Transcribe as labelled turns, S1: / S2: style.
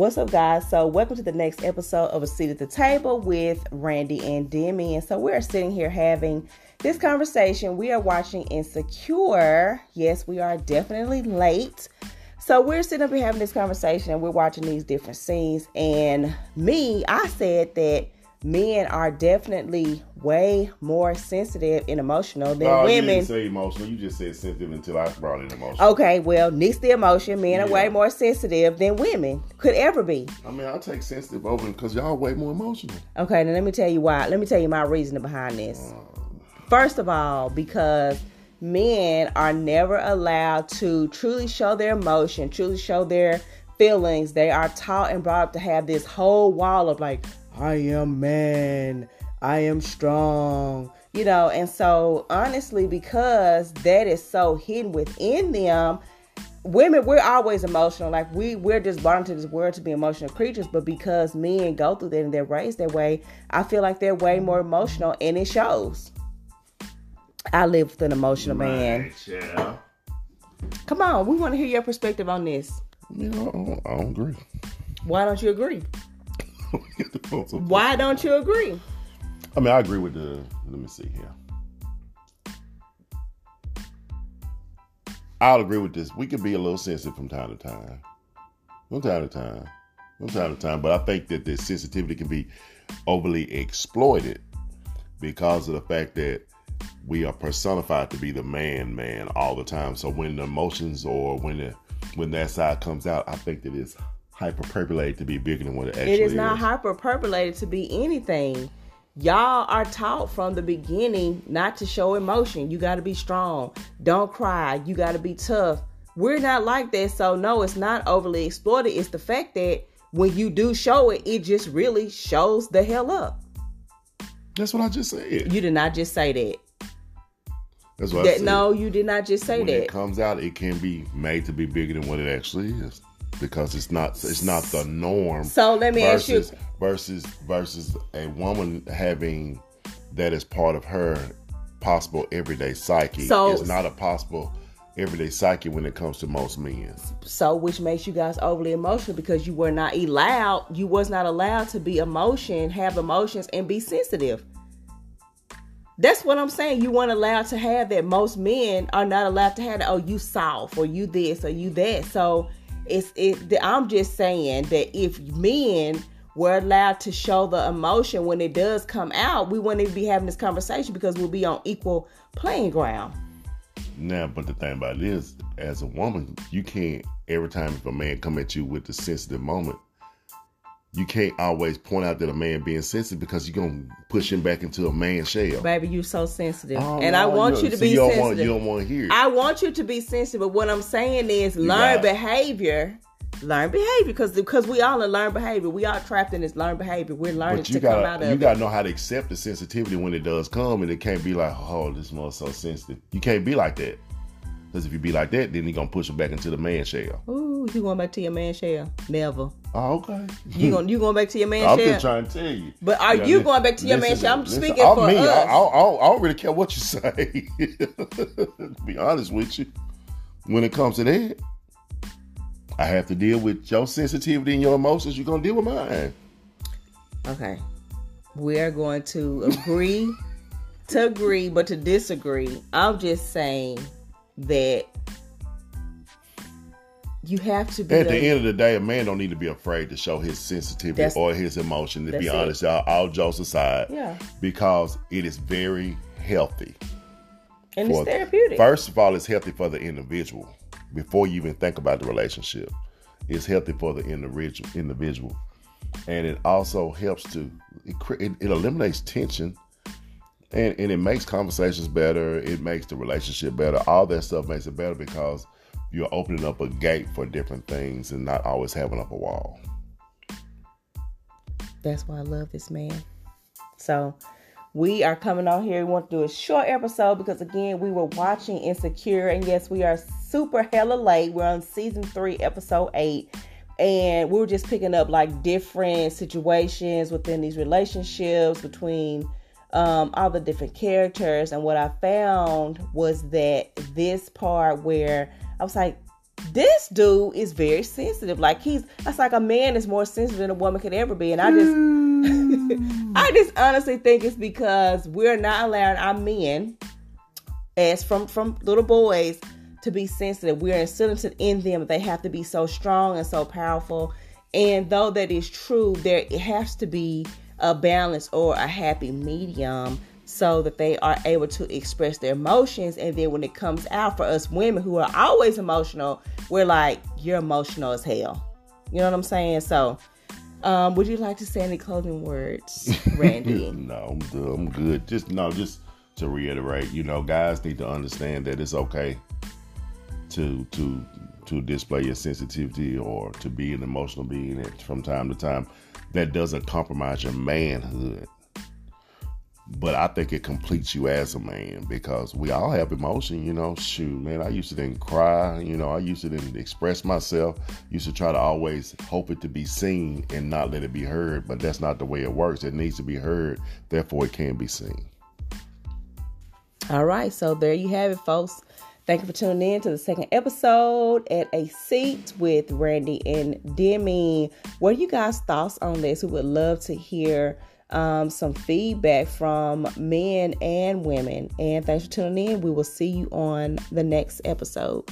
S1: What's up, guys? So, welcome to the next episode of A Seat at the Table with Randy and Demi. And so, we're sitting here having this conversation. We are watching Insecure. Yes, we are definitely late. So, we're sitting up here having this conversation and we're watching these different scenes. And me, I said that men are definitely way more sensitive and emotional than
S2: no,
S1: women.
S2: You didn't say emotional. You just said sensitive until I brought in emotion.
S1: Okay, well, needs the emotion. Men
S2: Yeah.
S1: are way more sensitive than women could ever be.
S2: I mean, I'll take sensitive over because y'all way more emotional.
S1: Okay, now let me tell you why. Let me tell you my reasoning behind this. Uh. First of all, because men are never allowed to truly show their emotion, truly show their feelings. They are taught and brought up to have this whole wall of like, I am man, I am strong, you know. And so, honestly, because that is so hidden within them, women we're always emotional like we we're just born into this world to be emotional creatures but because men go through that and they're raised that way i feel like they're way more emotional and it shows i live with an emotional man
S2: yeah.
S1: come on we want to hear your perspective on this
S2: mean, I don't, I don't agree.
S1: why don't you agree
S2: Why?
S1: don't you agree
S2: I mean, I agree with the. Let me see here. I'll agree with this. We can be a little sensitive from time to time. From time to time. From time to time. But I think that this sensitivity can be overly exploited because of the fact that we are personified to be the man man all the time. So when the emotions or when the when that side comes out, I think that it's hyperpopulated to be bigger than what it actually is.
S1: it is. not hyperpopulated to be anything. Y'all are taught from the beginning not to show emotion. You got to be strong. Don't cry. You got to be tough. We're not like that so no it's not overly exploited. It's the fact that when you do show it it just really shows the hell up.
S2: That's what I just said.
S1: you did not just say that,
S2: That's what I said.
S1: no you did not just say that.
S2: when
S1: that.
S2: it comes out, it can be made to be bigger than what it actually is because it's not it's not the norm.
S1: so let me ask you
S2: versus versus versus a woman having that as part of her possible everyday psyche.
S1: So-
S2: it's not a possible everyday psyche when it comes to most men.
S1: so which makes you guys overly emotional because you were not allowed you was not allowed to be emotion have emotions and be sensitive that's what i'm saying you weren't allowed to have that most men are not allowed to have that oh you soft or you this or you that so it's it i'm just saying that if men were allowed to show the emotion when it does come out we wouldn't be having this conversation because we'll be on equal playing ground.
S2: Now, but the thing about it is, as a woman, you can't every time if a man come at you with the sensitive moment, you can't always point out that a man being sensitive because you're gonna push him back into a man shell.
S1: baby you're so sensitive
S2: Oh,
S1: and i want you to
S2: see,
S1: be
S2: you don't
S1: sensitive
S2: Want, you don't want to hear.
S1: I want you to be sensitive, but what I'm saying is learn
S2: got-
S1: behavior. Learn behavior because because we all in learn behavior. We all trapped in this learn behavior. We're learning to
S2: you
S1: come out
S2: gotta
S1: of
S2: you gotta know how to accept the sensitivity when it does come, and it can't be like, oh, this mother's so sensitive. You can't be like that. Because if you be like that, then you're gonna push him back into the man shell.
S1: Ooh, you going back to your man shell? Never.
S2: Oh, okay.
S1: You going you going back to your man share oh,
S2: I'm
S1: shell?
S2: just trying to tell you.
S1: But are
S2: Yeah,
S1: you
S2: li-
S1: going back to your man
S2: listen,
S1: shell? I'm
S2: listen,
S1: speaking
S2: I'm
S1: for
S2: me.
S1: Us.
S2: I, I don't- I don't really care what you say. to be honest with you, when it comes to that, I have to deal with your sensitivity and your emotions. You're gonna deal with mine.
S1: Okay. We are going to agree to agree, but to disagree. I'm just saying that you have to be
S2: At the end of the day, a man don't need to be afraid to show his sensitivity or his emotion. To be
S1: it.
S2: honest, y'all, all jokes aside,
S1: Yeah.
S2: because it is very healthy.
S1: and it's therapeutic.
S2: First of all, it's healthy for the individual before you even think about the relationship. It's healthy for the individual, individual, and it also helps to it, it, it eliminates tension, and and it makes conversations better. It makes the relationship better. All that stuff makes it better because you're opening up a gate for different things and not always having up a wall.
S1: That's why I love this man. So we are coming on here. We want to do a short episode because again, we were watching Insecure, and yes, we are super hella late. We're on season three, episode eight. And we were just picking up like different situations within these relationships between um, all the different characters. And what I found was that this part where I was like, this dude is very sensitive. Like he's that's like a man is more sensitive than a woman could ever be. And I just mm. I just honestly think it's because we're not allowing our men as from from little boys to be sensitive. We're instilling in them they have to be so strong and so powerful. And though that is true, there it has to be a balance or a happy medium so that they are able to express their emotions. And then when it comes out for us women who are always emotional, we're like, you're emotional as hell. You know what I'm saying? So, um, would you like to say any closing words, Randy?
S2: no, I'm good. I'm good. Just no, just to reiterate, you know, guys need to understand that it's okay to to to display your sensitivity or to be an emotional being from time to time. That doesn't compromise your manhood but I think it completes you as a man because we all have emotion, you know. Shoot, man, I used to then cry, you know, I used to then express myself, used to try to always hope it to be seen and not let it be heard, but that's not the way it works. It needs to be heard, therefore it can be seen.
S1: All right, so there you have it, folks. Thank you for tuning in to the second episode at a seat with Randy and Demi. What are you guys' thoughts on this? We would love to hear um, some feedback from men and women. And thanks for tuning in. We will see you on the next episode.